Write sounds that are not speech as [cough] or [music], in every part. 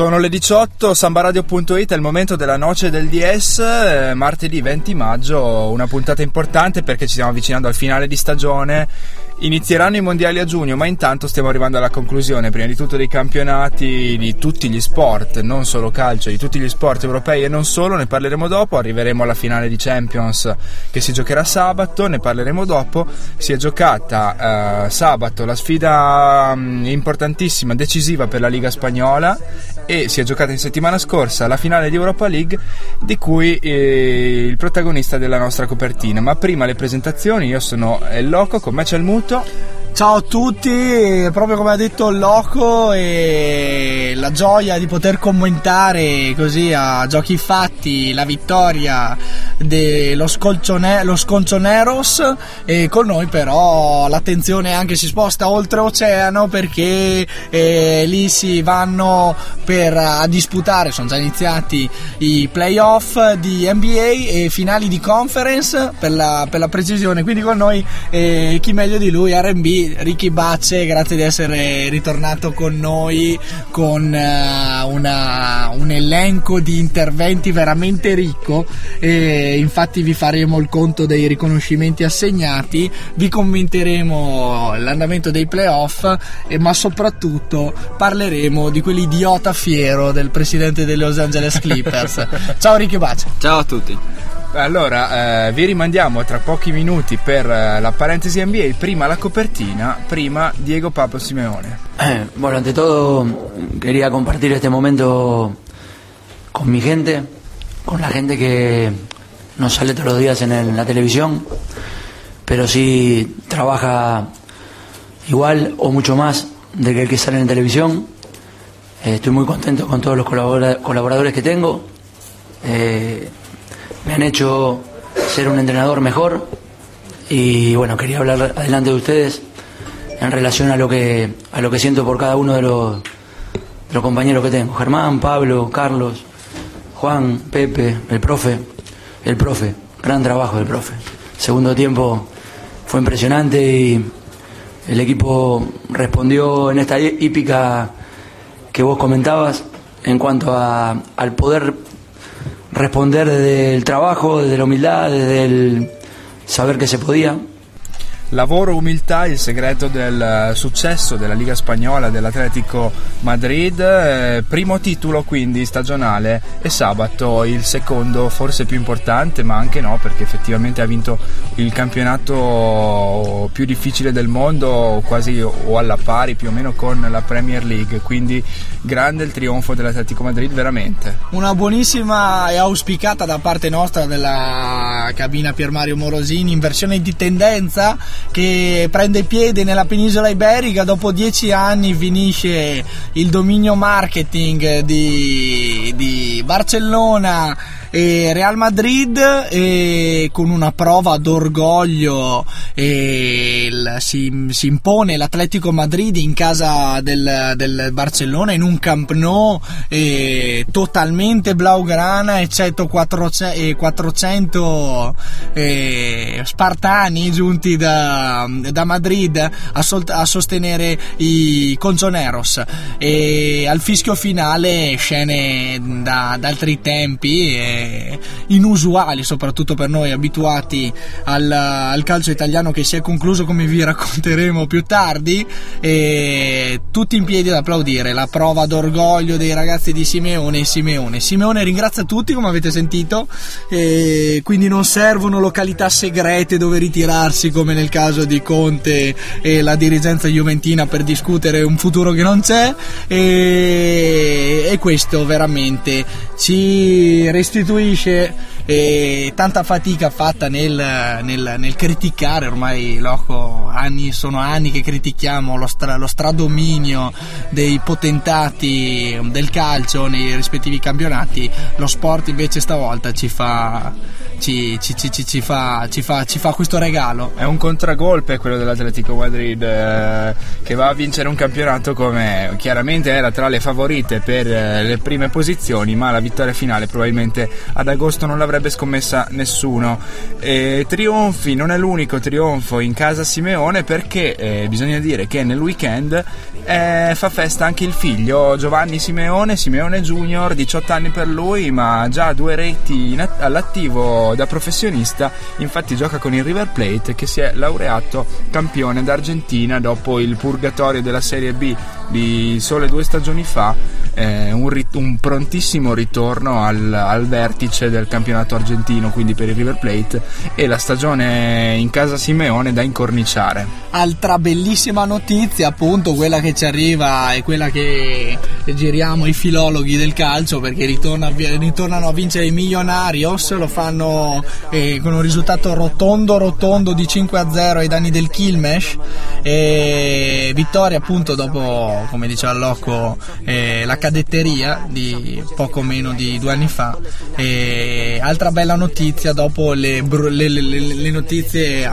Sono le 18, sambaradio.it è il momento della noce del DS, eh, martedì 20 maggio, una puntata importante perché ci stiamo avvicinando al finale di stagione. Inizieranno i mondiali a giugno, ma intanto stiamo arrivando alla conclusione, prima di tutto dei campionati di tutti gli sport, non solo calcio, di tutti gli sport europei e non solo, ne parleremo dopo, arriveremo alla finale di Champions che si giocherà sabato, ne parleremo dopo. Si è giocata eh, sabato la sfida mh, importantissima, decisiva per la Liga spagnola e si è giocata in settimana scorsa la finale di Europa League di cui eh, il protagonista della nostra copertina. Ma prima le presentazioni, io sono El Loco, con me c'è il Muto. Ciao a tutti, proprio come ha detto il Loco, e la gioia di poter commentare così a giochi fatti la vittoria dello Scolcione- Sconcioneros e con noi però l'attenzione anche si sposta oltreoceano perché eh, lì si vanno per a disputare, sono già iniziati i playoff di NBA e finali di conference per la, per la precisione, quindi con noi eh, chi meglio di lui, RB Ricky Bacce, grazie di essere ritornato con noi con uh, una, un elenco di interventi veramente ricco e infatti vi faremo il conto dei riconoscimenti assegnati, vi commenteremo l'andamento dei playoff e, ma soprattutto parleremo di quell'idiota fiero del presidente dei Los Angeles Clippers. [laughs] Ciao Ricky Bacce. Ciao a tutti. Allora, eh, vi rimandiamo tra pochi minuti per eh, la parentesi NBA, prima la copertina, prima Diego Papo Simeone. Eh, bueno, ante todo quería compartir este momento con mi gente, con la gente que no sale todos los días en, la televisión, pero sí trabaja igual o mucho más de que el que sale en televisión. Eh, estoy muy contento con todos los colabora- colaboradores que tengo. Eh, me han hecho ser un entrenador mejor y bueno, quería hablar adelante de ustedes en relación a lo que a lo que siento por cada uno de los, de los compañeros que tengo. Germán, Pablo, Carlos, Juan, Pepe, el profe, el profe, gran trabajo del profe. Segundo tiempo fue impresionante y el equipo respondió en esta hí- hípica que vos comentabas en cuanto a, al poder responder desde el trabajo, desde la humildad, desde el saber que se podía. Lavoro, umiltà, il segreto del eh, successo della Liga Spagnola, dell'Atletico Madrid, eh, primo titolo quindi stagionale e sabato il secondo forse più importante ma anche no perché effettivamente ha vinto il campionato più difficile del mondo quasi o alla pari più o meno con la Premier League. Quindi grande il trionfo dell'Atletico Madrid veramente. Una buonissima e auspicata da parte nostra della cabina Pier Mario Morosini. In versione di tendenza che prende piede nella penisola iberica. Dopo dieci anni finisce il dominio marketing di, di Barcellona e Real Madrid e con una prova d'orgoglio il- si, si impone l'Atletico Madrid in casa del, del Barcellona in un Camp Nou totalmente blaugrana eccetto 400, eh, 400 eh, spartani giunti da, da Madrid a, sol- a sostenere i Conzoneros. E al fischio finale scene da, da altri tempi inusuali soprattutto per noi abituati al, al calcio italiano che si è concluso come vi racconteremo più tardi. E tutti in piedi ad applaudire la prova d'orgoglio dei ragazzi di Simeone Simeone. Simeone ringrazia tutti come avete sentito e quindi non servono località segrete dove ritirarsi come nel caso di Conte e la dirigenza juventina per discutere un futuro che non c'è. E, e questo veramente ci restituisce e tanta fatica fatta nel, nel, nel criticare, ormai loco, anni, sono anni che critichiamo lo, stra, lo stradominio dei potentati del calcio nei rispettivi campionati, lo sport invece stavolta ci fa, ci, ci, ci, ci fa, fa, fa, questo regalo. È un contragolpe quello dell'Atletico Madrid eh, che va a vincere un campionato come chiaramente era tra le favorite per eh, le prime posizioni, ma la vittoria finale probabilmente ad agosto non l'avrebbe scommessa nessuno. E trionfi, non è l'unico trionfo in casa Simeone perché eh, bisogna dire che nel weekend eh, fa festa anche il figlio Giovanni Simeone, Simeone Junior, 18 anni per lui, ma già due reti att- all'attivo da professionista, infatti gioca con il River Plate che si è laureato campione d'Argentina dopo il purgatorio della Serie B di sole due stagioni fa, eh, un, rit- un, prontissimo ritorno al, al, vertice del campionato argentino, quindi per il River Plate, e la stagione in casa Simeone da incorniciare. Altra bellissima notizia, appunto, quella che ci arriva e quella che, giriamo i filologhi del calcio, perché ritorna, ritornano a vincere i Millonarios, lo fanno eh, con un risultato rotondo rotondo di 5 a 0 ai danni del Kilmesh, e vittoria appunto dopo come diceva Loco, eh, la cadetteria di poco meno di due anni fa. E altra bella notizia dopo le, le, le, le notizie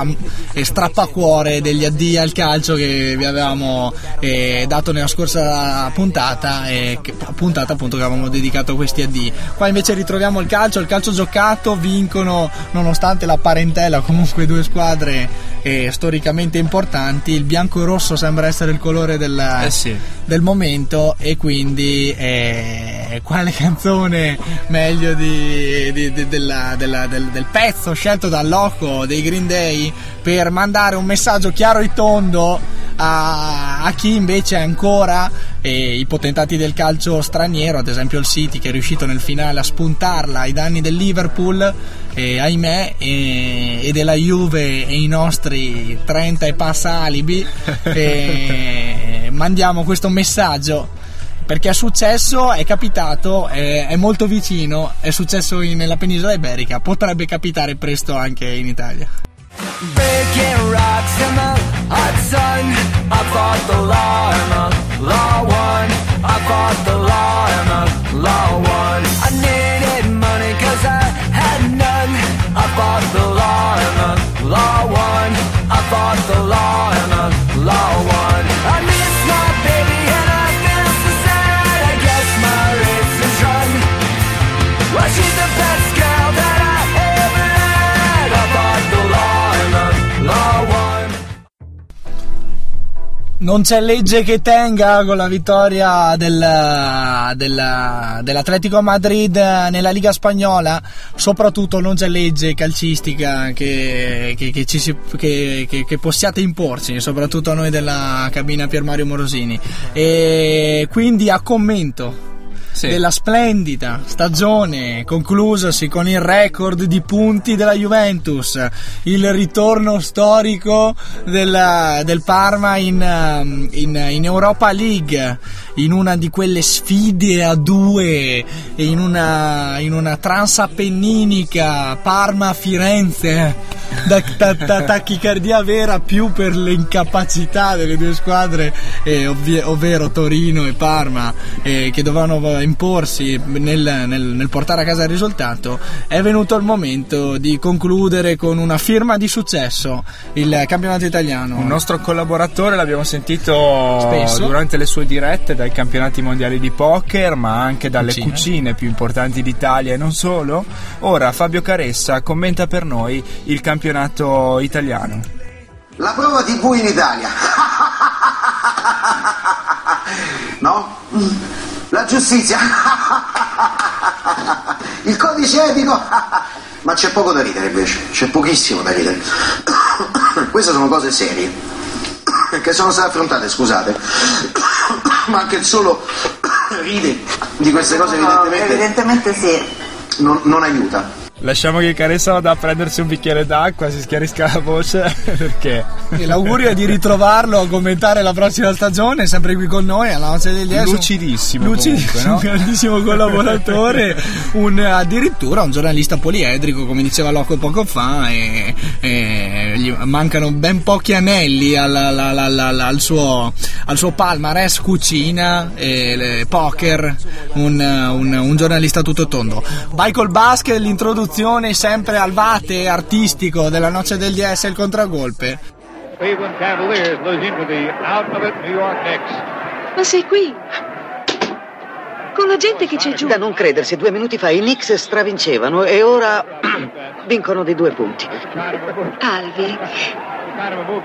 strappacuore degli addii al calcio che vi avevamo eh, dato nella scorsa puntata, eh, che, puntata appunto che avevamo dedicato a questi addii. Qua invece ritroviamo il calcio, il calcio giocato, vincono nonostante la parentela comunque due squadre eh, storicamente importanti, il bianco e rosso sembra essere il colore del, eh sì. del momento e quindi eh, quale [laughs] canzone meglio di, di, di, della, della, del, del, pezzo scelto dal loco dei Green Day per mandare un messaggio chiaro e tondo a, a chi invece ancora eh, i potentati del calcio straniero, ad esempio il City che è riuscito nel finale a spuntarla ai danni del Liverpool, eh, ahimè, eh, e della Juve e i nostri 30 e passa alibi, eh, [laughs] mandiamo questo messaggio perché è successo, è capitato, è, è molto vicino, è successo in, nella penisola iberica, potrebbe capitare presto anche in Italia. Hot sun. I fought the law, and the law Non c'è legge che tenga con la vittoria del, del, dell'Atletico Madrid nella Liga Spagnola, soprattutto non c'è legge calcistica che, che, che, ci che, possiate imporci, soprattutto a noi della cabina Pier Mario Morosini. E quindi a commento sì. della splendida stagione conclusasi con il record di punti della Juventus, il ritorno storico della, del Parma in, um, in, in, Europa League, in una di quelle sfide a due, in una, in una transappenninica Parma-Firenze, da, da, da, tachicardia vera più per l'incapacità delle due squadre, eh, ovvi- ovvero Torino e Parma, eh, che dovevano imporsi nel, nel, nel, portare a casa il risultato, è venuto il momento di concludere con una firma di successo il campionato italiano. Un nostro collaboratore l'abbiamo sentito Spesso. durante le sue dirette dai campionati mondiali di poker, ma anche dalle cucine. cucine più importanti d'Italia e non solo. Ora Fabio Caressa commenta per noi il campionato italiano. La prova TV in Italia. [laughs] no? La giustizia. Il codice etico. Ma c'è poco da ridere invece, c'è pochissimo da ridere. Queste sono cose serie che sono state affrontate, scusate. Ma anche il solo ride di queste cose no, evidentemente, evidentemente sì. non, non aiuta. Lasciamo che Caressa vada a prendersi un bicchiere d'acqua, si schiarisca la voce [laughs] perché. E l'augurio è di ritrovarlo a commentare la prossima stagione, sempre qui con noi alla noce del 10. Lucidissimo. Lucidissimo, comunque, no? un [laughs] grandissimo collaboratore, un, addirittura un giornalista poliedrico, come diceva Loco poco fa, e, e gli mancano ben pochi anelli al, al- al- al- suo, al suo palmarès cucina e poker, un, un- un giornalista tutto tondo. Col basket, l'introduzione sempre al vate artistico della noce del DS e il contragolpe. Ma sei qui? Con la gente che c'è giù. Da non credersi, due minuti fa i Knicks stravincevano e ora [clears throat] vincono di due punti. Alvi,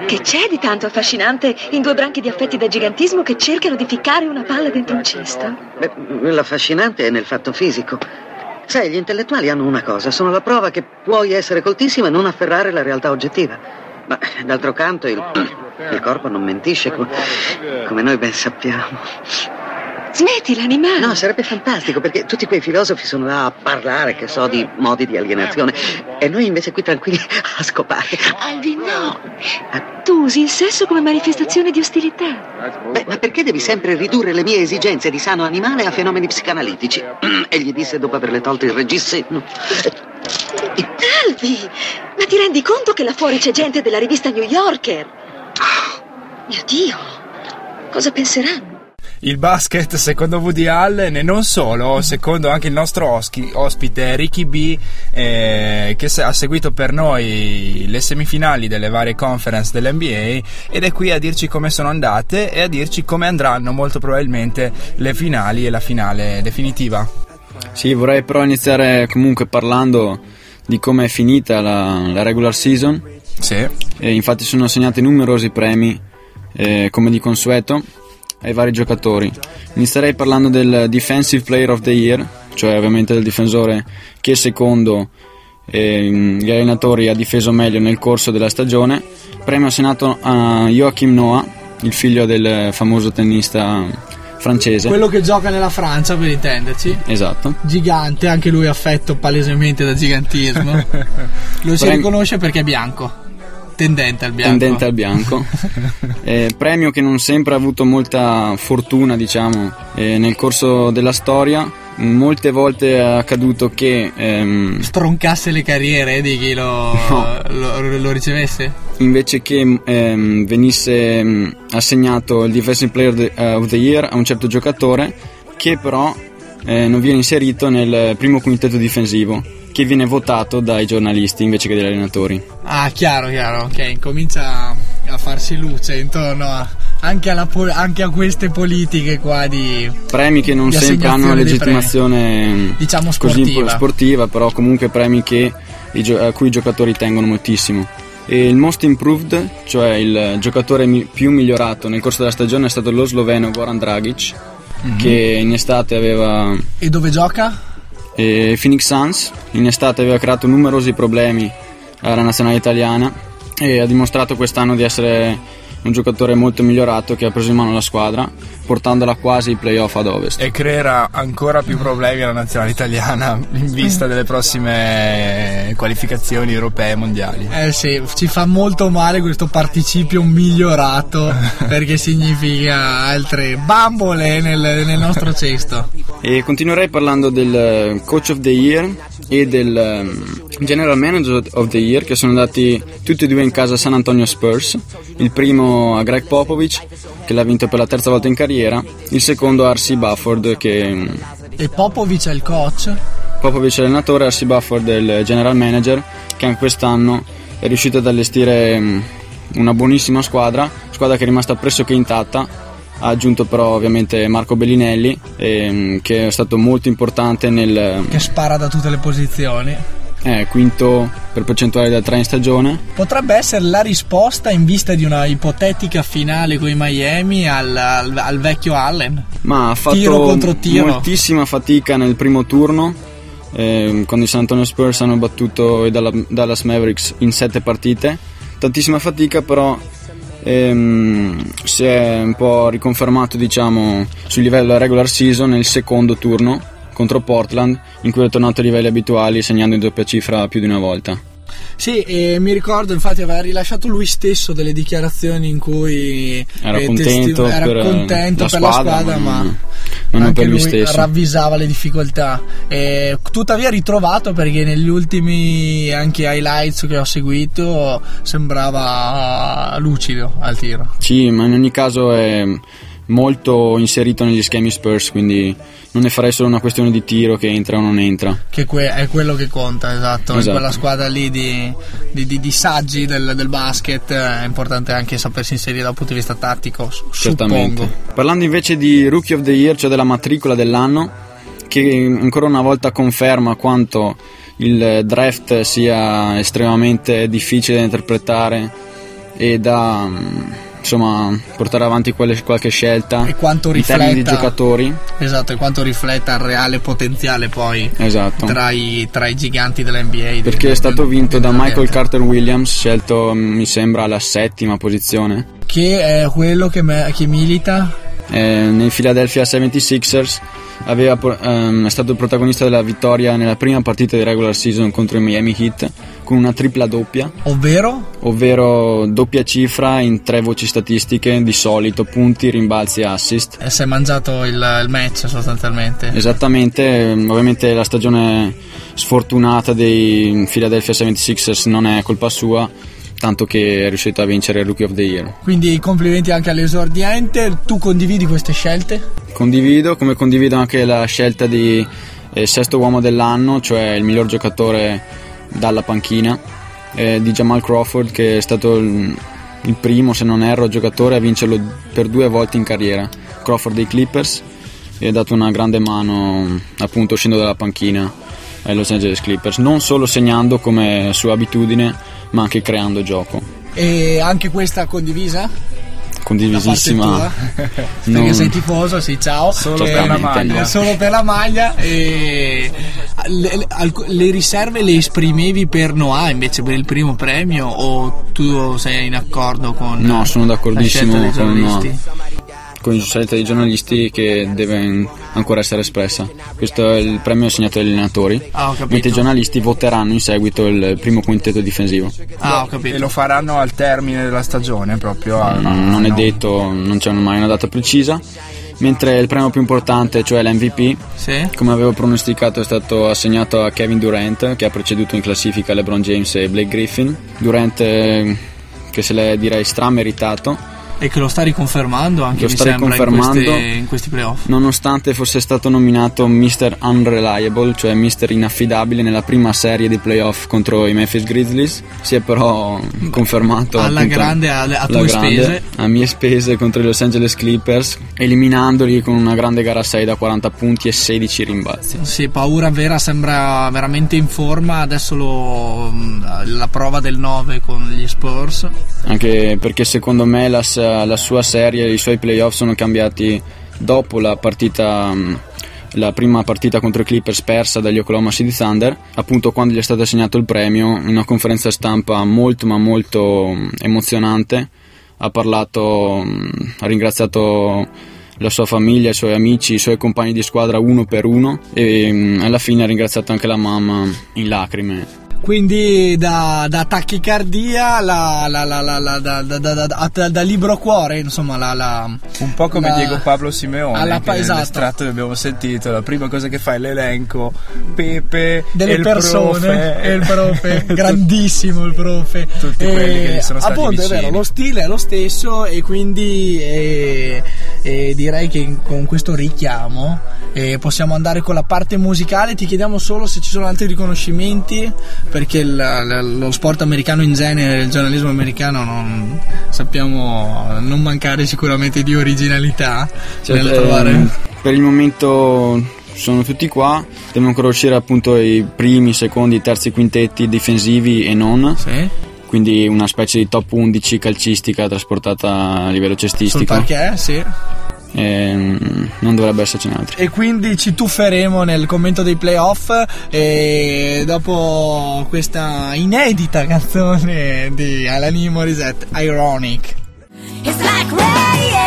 che c'è di tanto affascinante in due branchi di affetti da gigantismo che cercano di ficcare una palla dentro un cesto? Beh, l'affascinante è nel fatto fisico. Sai, gli intellettuali hanno una cosa, sono la prova che puoi essere coltissimo e non afferrare la realtà oggettiva. Ma d'altro canto il, il corpo non mentisce co- come noi ben sappiamo. Smetti l'animale! No, sarebbe fantastico perché tutti quei filosofi sono là a parlare, che so, di modi di alienazione e noi invece qui tranquilli [laughs] a scopare. Alvi, no! Tu usi il sesso come manifestazione di ostilità. Beh, ma perché devi sempre ridurre le mie esigenze di sano animale a fenomeni psicanalitici? [clears throat] Egli disse dopo averle tolto il reggiseno. Alvi! Ma ti rendi conto che là fuori c'è gente della rivista New Yorker? Mio Dio! Cosa penseranno? Il basket secondo Woody Allen e non solo, secondo anche il nostro oschi- ospite Ricky B eh, che ha seguito per noi le semifinali delle varie conference dell'NBA ed è qui a dirci come sono andate e a dirci come andranno molto probabilmente le finali e la finale definitiva. Sì, vorrei però iniziare comunque parlando di come è finita la, la regular season. Sì. Infatti sono assegnati numerosi premi, eh, come di consueto, ai vari giocatori. Inizierei parlando del Defensive Player of the Year, cioè ovviamente del difensore che secondo eh, gli allenatori ha difeso meglio nel corso della stagione. Premio assegnato a Joachim Noah, il figlio del famoso tennista francese. Quello che gioca nella Francia, per intenderci. Esatto. Gigante, anche lui affetto palesemente da gigantismo. [laughs] Lo si Prem- riconosce perché è bianco. Tendente al bianco. tendente al bianco. [laughs] Eh, premio che non sempre ha avuto molta fortuna, diciamo, eh, nel corso della storia. Molte volte è accaduto che ehm, Stroncasse le carriere di chi lo, No. lo- lo ricevesse? invece che ehm, venisse ehm, assegnato il Defensive Player eh, of the Year a un certo giocatore che però eh, non viene inserito nel primo quintetto difensivo che viene votato dai giornalisti invece che dagli allenatori. Ah, chiaro, chiaro. Ok, comincia a farsi luce intorno a- anche, alla anche a queste politiche qua di. Premi che non sempre hanno dei legittimazione Diciamo così sportiva. sportiva, però comunque premi che a cui i giocatori tengono moltissimo. E il most improved, cioè il giocatore più migliorato nel corso della stagione, è stato lo sloveno Goran Dragic, Mhm. che in estate aveva E dove gioca? Phoenix Suns, in estate aveva creato numerosi problemi alla nazionale italiana e ha dimostrato quest'anno di essere un giocatore molto migliorato che ha preso in mano la squadra, portandola quasi ai playoff ad ovest. E creerà ancora più problemi alla nazionale italiana in vista delle prossime qualificazioni europee e mondiali. Eh sì, ci fa molto male questo participio migliorato [laughs] perché significa altre bambole nel, nel nostro cesto. E continuerei parlando del eh, Coach of the Year e del ehm, General Manager of the Year che sono andati tutti e due in casa San Antonio Spurs. Il primo a Greg Popovich che l'ha vinto per la terza volta in carriera, il secondo a R.C. Bufford che E Popovic è il coach. Popovich è l'allenatore, R.C. Bufford è il general manager che anche quest'anno è riuscito ad allestire mm, una buonissima squadra, squadra che è rimasta pressoché intatta. Ha aggiunto però ovviamente Marco Bellinelli ehm, che è stato molto importante nel Che spara da tutte le posizioni. Eh, quinto per percentuale da 3 in stagione. Potrebbe essere la risposta in vista di una ipotetica finale con i Miami al, al- al vecchio Allen. Ma ha fatto Tiro tiro. moltissima fatica nel primo turno. ehm, quando i San Antonio Spurs hanno battuto i Dalla- Dallas Mavericks in sette partite. Tantissima fatica, però ehm, si è un po' riconfermato diciamo, sul livello della regular season nel secondo turno contro Portland, in cui è tornato ai livelli abituali, segnando in doppia cifra più di una volta. Sì, e mi ricordo infatti aveva rilasciato lui stesso delle dichiarazioni in cui Era eh, contento era per, contento la, per squadra, la squadra, ma, non, non anche per lui, lui stesso. ravvisava le difficoltà. E, tuttavia ritrovato perché negli ultimi anche highlights che ho seguito sembrava lucido al tiro. Sì, ma in ogni caso è molto inserito negli schemi Spurs, quindi non ne farei solo una questione di tiro che entra o non entra. Che que- è quello che conta, esatto. In Esatto. quella squadra lì di, di- di- di saggi del, del basket è importante anche sapersi inserire dal punto di vista tattico, Certamente. suppongo. Parlando invece di Rookie of the Year, cioè della matricola dell'anno, che ancora una volta conferma quanto il draft sia estremamente difficile da interpretare e da insomma portare avanti quelle- qualche scelta E quanto in termini di rifletta giocatori. Esatto, e quanto rifletta il reale potenziale poi Esatto. tra, i, tra i giganti dell'NBA. Perché è stato vinto da Michael Carter Williams, scelto mm, mi sembra alla settima posizione. Che è quello che, me- che milita. eh, nei Philadelphia 76ers aveva, ehm, è stato il protagonista della vittoria nella prima partita di regular season contro i Miami Heat con una tripla doppia Ovvero? ovvero doppia cifra in tre voci statistiche di solito punti, rimbalzi e assist E si è mangiato il, il match sostanzialmente. esattamente ehm, ovviamente la stagione sfortunata dei Philadelphia 76ers non è colpa sua tanto che è riuscito a vincere il Rookie of the Year Quindi complimenti anche all'esordiente. Tu condividi queste scelte? Condivido, come condivido anche la scelta di eh, sesto uomo dell'anno, cioè il miglior giocatore dalla panchina, eh, di Jamal Crawford, che è stato il, il primo, se non erro, giocatore a vincerlo per due volte in carriera. Crawford dei Clippers e ha dato una grande mano appunto uscendo dalla panchina ai Los Angeles Clippers, non solo segnando come sua abitudine, ma anche creando gioco. E anche questa condivisa? Condivisissima. Non- [laughs] Perché sei tifoso, sì, ciao. Solo Eh, per la maglia. Solo per la maglia. E le, le- le riserve le esprimevi per Noah invece per il primo premio o tu sei in accordo con No, sono d'accordissimo con giornalisti? Con la scelta dei giornalisti che deve ancora essere espressa. Questo è il premio assegnato agli allenatori, Ah, ho capito. mentre i giornalisti voteranno in seguito il primo quintetto difensivo. Ah, ho capito. E lo faranno al termine della stagione proprio. a- Mm, non è no. detto, non c'è mai una data precisa. Mentre il premio più importante, cioè l'MVP, Sì? come avevo pronosticato, è stato assegnato a Kevin Durant, che ha preceduto in classifica LeBron James e Blake Griffin. Durant, eh, che se l'è direi strameritato. E che lo sta riconfermando anche Lo mi sembra in questi, in questi playoff. Nonostante fosse stato nominato Mr. Unreliable, cioè Mr. Inaffidabile nella prima serie di playoff contro i Memphis Grizzlies, si è però confermato Alla appunto, grande, a alla tue grande, spese. a mie spese contro i Los Angeles Clippers, eliminandoli con una grande gara 6 da 40 punti e 16 rimbalzi. Sì, paura vera, sembra veramente in forma. Adesso lo- la prova del 9 con gli Spurs. Anche perché secondo me la, la sua serie, i suoi playoff sono cambiati dopo la partita mh, la prima partita contro i Clippers persa dagli Oklahoma City Thunder, appunto quando gli è stato assegnato il premio, in una conferenza stampa molto ma molto mh, emozionante, ha parlato, mh, ha ringraziato la sua famiglia, i suoi amici, i suoi compagni di squadra uno per uno e alla fine ha ringraziato anche la mamma in lacrime. Quindi da, da tachicardia la, la, la, da, da, da, da- da- da libro cuore, insomma, la, la- Un po' come Diego Pablo Simeone, alla che esatto. nell'estratto che abbiamo sentito, la prima cosa che fa è l'elenco, Pepe, delle e persone e il profe, [laughs] grandissimo il profe. Tutti quelli che gli sono stati appunto, è vicini. vero, lo stile è lo stesso e quindi eh, eh, direi che con questo richiamo eh, possiamo andare con la parte musicale. Ti chiediamo solo se ci sono altri riconoscimenti perché il- l- lo sport americano in genere, il giornalismo americano non sappiamo non mancare sicuramente di originalità Cioè, nel ehm, trovare per il momento sono tutti qua, devono ancora uscire appunto i primi, secondi, terzi quintetti difensivi e non. Sì. Quindi una specie di top 11 calcistica trasportata a livello sul cestistico. parquet, sì. Ehm, non dovrebbe essercene altri. e quindi ci tufferemo nel commento dei playoff e dopo questa inedita canzone di Alanis Morissette Ironic It's like rain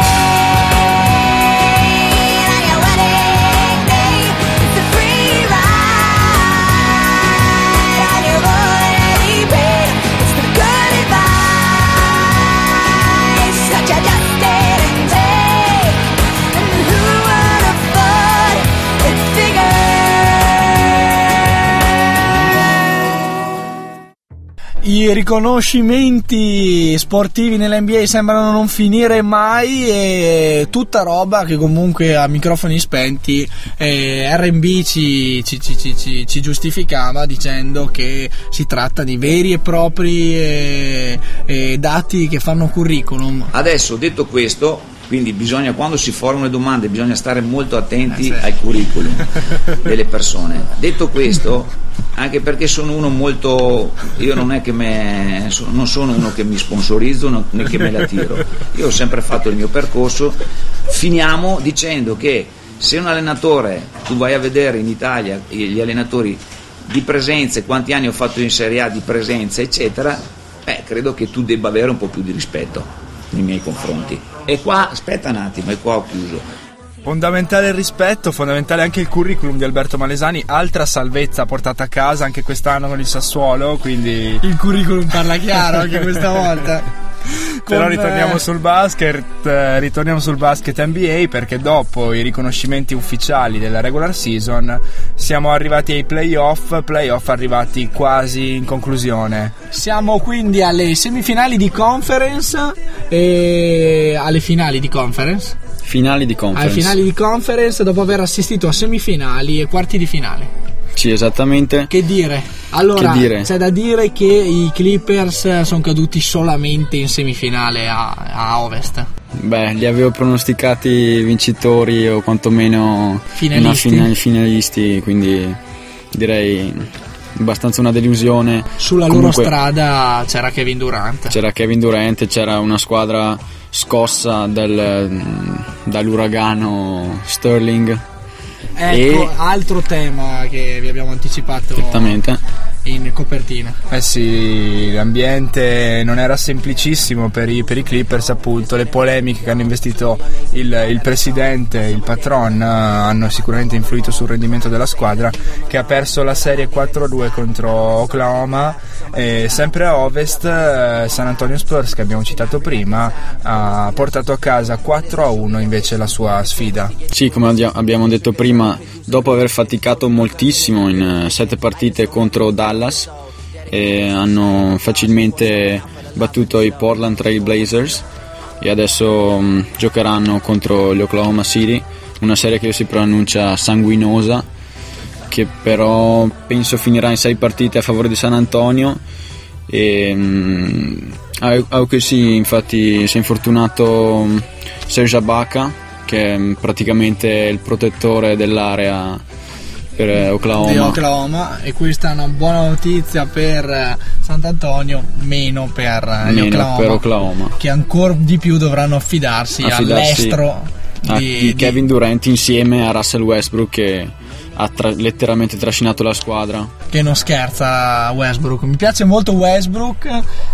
I riconoscimenti sportivi nell'NBA sembrano non finire mai e tutta roba che comunque a microfoni spenti eh, RB ci, ci, ci, ci, giustificava dicendo che si tratta di veri e propri eh, eh, dati che fanno curriculum. Adesso detto questo, quindi bisogna, quando si formano le domande, bisogna stare molto attenti Eh, sì. al curriculum [laughs] delle persone. Detto questo, anche perché sono uno molto. Io non è che me, non sono uno che mi sponsorizzo né che me la tiro. Io ho sempre fatto il mio percorso. Finiamo dicendo che se un allenatore, tu vai a vedere in Italia gli allenatori di presenze, quanti anni ho fatto in Serie A di presenza, eccetera, beh, credo che tu debba avere un po' più di rispetto nei miei confronti. E qua, aspetta un attimo, e qua ho chiuso. Fondamentale il rispetto, fondamentale anche il curriculum di Alberto Malesani, altra salvezza portata a casa anche quest'anno con il Sassuolo, quindi... Il curriculum parla chiaro anche questa [laughs] volta. Però ritorniamo eh, sul basket, eh, ritorniamo sul basket NBA perché dopo i riconoscimenti ufficiali della regular season siamo arrivati ai playoff, playoff arrivati quasi in conclusione. Siamo quindi alle semifinali di conference e alle finali di conference. Finali di conference. Alle finali di conference dopo aver assistito a semifinali e quarti di finale. Sì, esattamente. Che dire? Allora, Che dire? c'è da dire che i Clippers sono caduti solamente in semifinale a, a Ovest. Beh, li avevo pronosticati vincitori o quantomeno Finalisti. fina- finalisti, quindi direi abbastanza una delusione. Sulla Comunque, loro strada c'era Kevin Durant. C'era Kevin Durant, c'era una squadra scossa dal- dall'uragano Sterling. Ecco, E- altro tema che vi abbiamo anticipato Esattamente. In copertina. Eh sì, l'ambiente non era semplicissimo per i, per i Clippers, appunto. Le polemiche che hanno investito il, il presidente, il patron, eh, hanno sicuramente influito sul rendimento della squadra che ha perso la serie 4-2 contro Oklahoma. E sempre a ovest, eh, San Antonio Spurs, che abbiamo citato prima, ha portato a casa 4-1 invece la sua sfida. Sì, come abbi- abbiamo detto prima, dopo aver faticato moltissimo in eh, sette partite contro Dallas, eh, hanno facilmente battuto i Portland Trail Blazers e adesso mh, giocheranno contro gli Oklahoma City, una serie che si pronuncia sanguinosa, che però penso finirà in sei partite a favore di San Antonio. E, mh, a a infatti si è infortunato mh, Serge Ibaka che è praticamente il protettore dell'area per eh, Oklahoma. Oklahoma e questa è una buona notizia per eh, Sant'Antonio meno per eh, Meno Oklahoma, per Oklahoma. che ancora di più dovranno affidarsi, Affidarsi all'estro a- di, di Kevin Durant insieme a Russell Westbrook che ha tra- letteralmente trascinato la squadra. che non scherza Westbrook mi piace molto Westbrook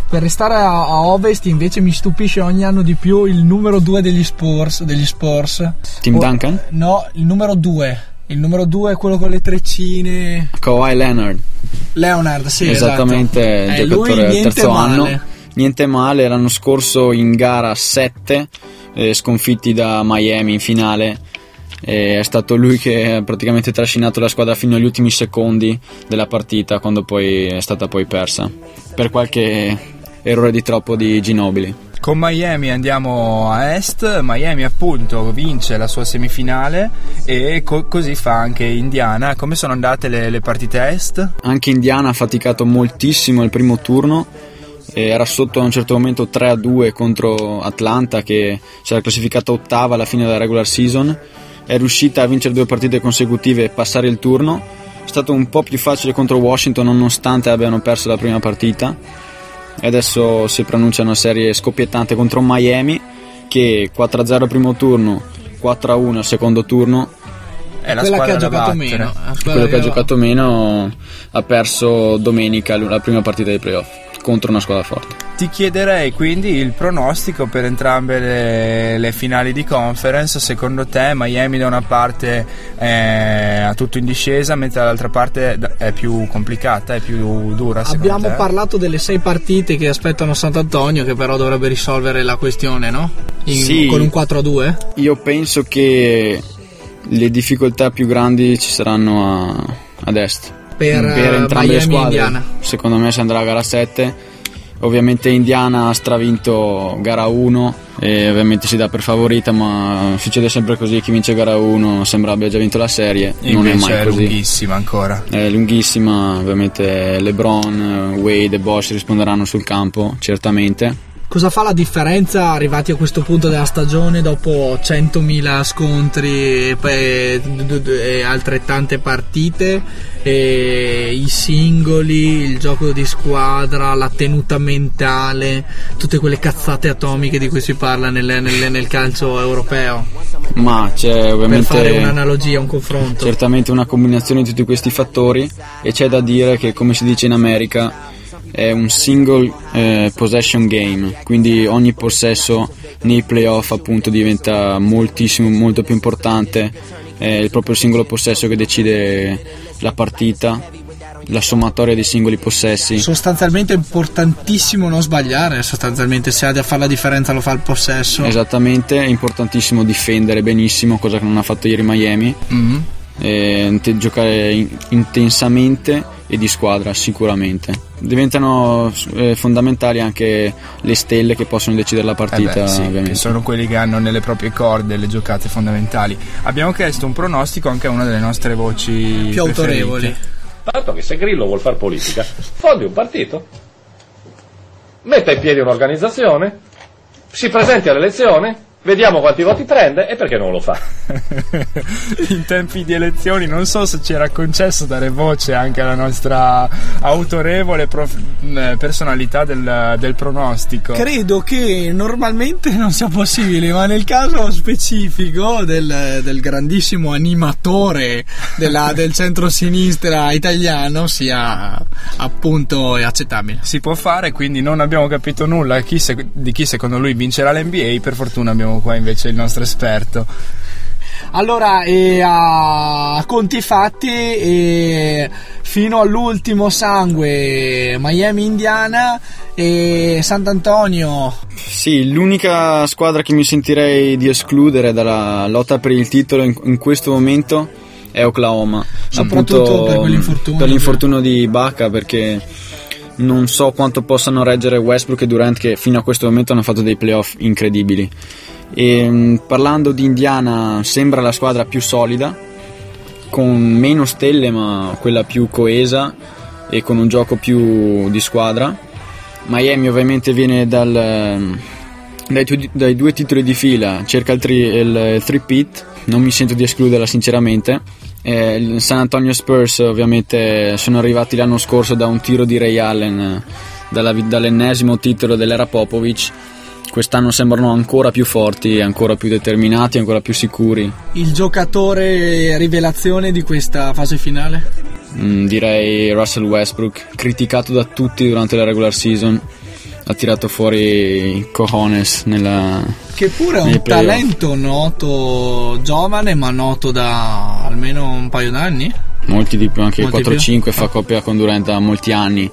per restare a, a ovest invece mi stupisce ogni anno di più il numero 2 degli Spurs, degli Spurs. Tim Oh, Duncan? no il numero 2 il numero 2 è quello con le treccine Kawhi Leonard. Leonard sì Esattamente, esatto. il Eh, lui giocatore del terzo male. anno. Niente male, l'anno scorso in gara 7, eh, sconfitti da Miami in finale. E è stato lui che ha praticamente trascinato la squadra fino agli ultimi secondi della partita, quando poi è stata poi persa. Per qualche errore di troppo di Ginobili. Con Miami andiamo a est, Miami appunto vince la sua semifinale e co- così fa anche Indiana. Come sono andate le, le partite est? Anche Indiana ha faticato moltissimo il primo turno. Era sotto a un certo momento 3-2 contro Atlanta che si era classificata ottava alla fine della regular season. È riuscita a vincere due partite consecutive e passare il turno. È stato un po' più facile contro Washington nonostante abbiano perso la prima partita. E adesso si pronuncia una serie scoppiettante contro Miami che 4-0 primo turno, 4-1 secondo turno È la quella che squadra ha giocato battere. meno la squadra quello che ha giocato meno ha perso domenica la prima partita dei playoff contro una squadra forte. Ti chiederei quindi il pronostico per entrambe le, le finali di conference. Secondo te Miami da una parte è a tutto in discesa, mentre dall'altra parte è più complicata, è più dura? Abbiamo te? parlato delle sei partite che aspettano Sant'Antonio, che però dovrebbe risolvere la questione, no? In- Sì. Con un 4-2? Io penso che le difficoltà più grandi ci saranno a- ad est. per, per entrambe Miami le squadre. Indiana. Secondo me si andrà a gara 7. Ovviamente Indiana ha stravinto gara 1 e ovviamente si dà per favorita, ma succede sempre così, chi vince gara 1 sembra abbia già vinto la serie, E non è mai è così. lunghissima ancora. È lunghissima, ovviamente LeBron, Wade e Bosch risponderanno sul campo, certamente. Cosa fa la differenza arrivati a questo punto della stagione dopo 100.000 scontri e altrettante partite? E I singoli, il gioco di squadra, la tenuta mentale, tutte quelle cazzate atomiche di cui si parla nel, nel- nel calcio europeo. Ma c'è Per ovviamente fare un'analogia, un confronto. certamente una combinazione di tutti questi fattori e c'è da dire che come si dice in America è un single eh, possession game, quindi ogni possesso nei playoff appunto diventa moltissimo, molto più importante, è il proprio singolo possesso che decide la partita, la sommatoria dei singoli possessi. Sostanzialmente è importantissimo non sbagliare, sostanzialmente se ha da fare la differenza lo fa il possesso. Esattamente, è importantissimo difendere benissimo, cosa che non ha fatto ieri Miami. Mm-hmm. E int- giocare in- intensamente e di squadra sicuramente. Diventano eh, fondamentali anche le stelle che possono decidere la Eh partita, beh, sì, ovviamente. che sono quelli che hanno nelle proprie corde le giocate fondamentali. Abbiamo chiesto un pronostico anche a una delle nostre voci Più preferite. autorevoli. Tanto che se Grillo vuol fare politica, fondi un partito, metta in piedi un'organizzazione, si presenti alle elezioni, vediamo quanti voti prende e perché non lo fa. [laughs] in tempi di elezioni non so se ci era concesso dare voce anche alla nostra autorevole prof- eh, personalità del, del pronostico. Credo che normalmente non sia possibile, ma nel caso specifico del, del grandissimo animatore della- [laughs] del centro-sinistra italiano sia appunto accettabile. si può fare, quindi non abbiamo capito nulla chi se- di chi secondo lui vincerà l'NBA. Per fortuna abbiamo qua invece il nostro esperto. Allora, e a conti fatti, e fino all'ultimo sangue Miami-Indiana e Sant'Antonio. Sì, l'unica squadra che mi sentirei di escludere dalla lotta per il titolo in, in questo momento è Oklahoma. Soprattutto Appunto, per quell'infortunio. Per l'infortunio di Baca perché non so quanto possano reggere Westbrook e Durant che fino a questo momento hanno fatto dei playoff incredibili. E, mh, parlando di Indiana sembra la squadra più solida, con meno stelle ma quella più coesa e con un gioco più di squadra. Miami ovviamente viene dal, ehm, dai, tu- dai due titoli di fila, cerca il, tri, il, il three-peat, non mi sento di escluderla sinceramente. Eh, San Antonio Spurs ovviamente sono arrivati l'anno scorso da un tiro di Ray Allen eh, dalla- dall'ennesimo titolo dell'era Popovic. Quest'anno sembrano ancora più forti, ancora più determinati, ancora più sicuri. Il giocatore rivelazione di questa fase finale? Mm, direi Russell Westbrook, criticato da tutti durante la regular season, ha tirato fuori cojones nella, Che pure è un talento noto, giovane, ma noto da almeno un paio d'anni. molti di più, anche Molti 4-5 fa coppia con Durant da molti anni,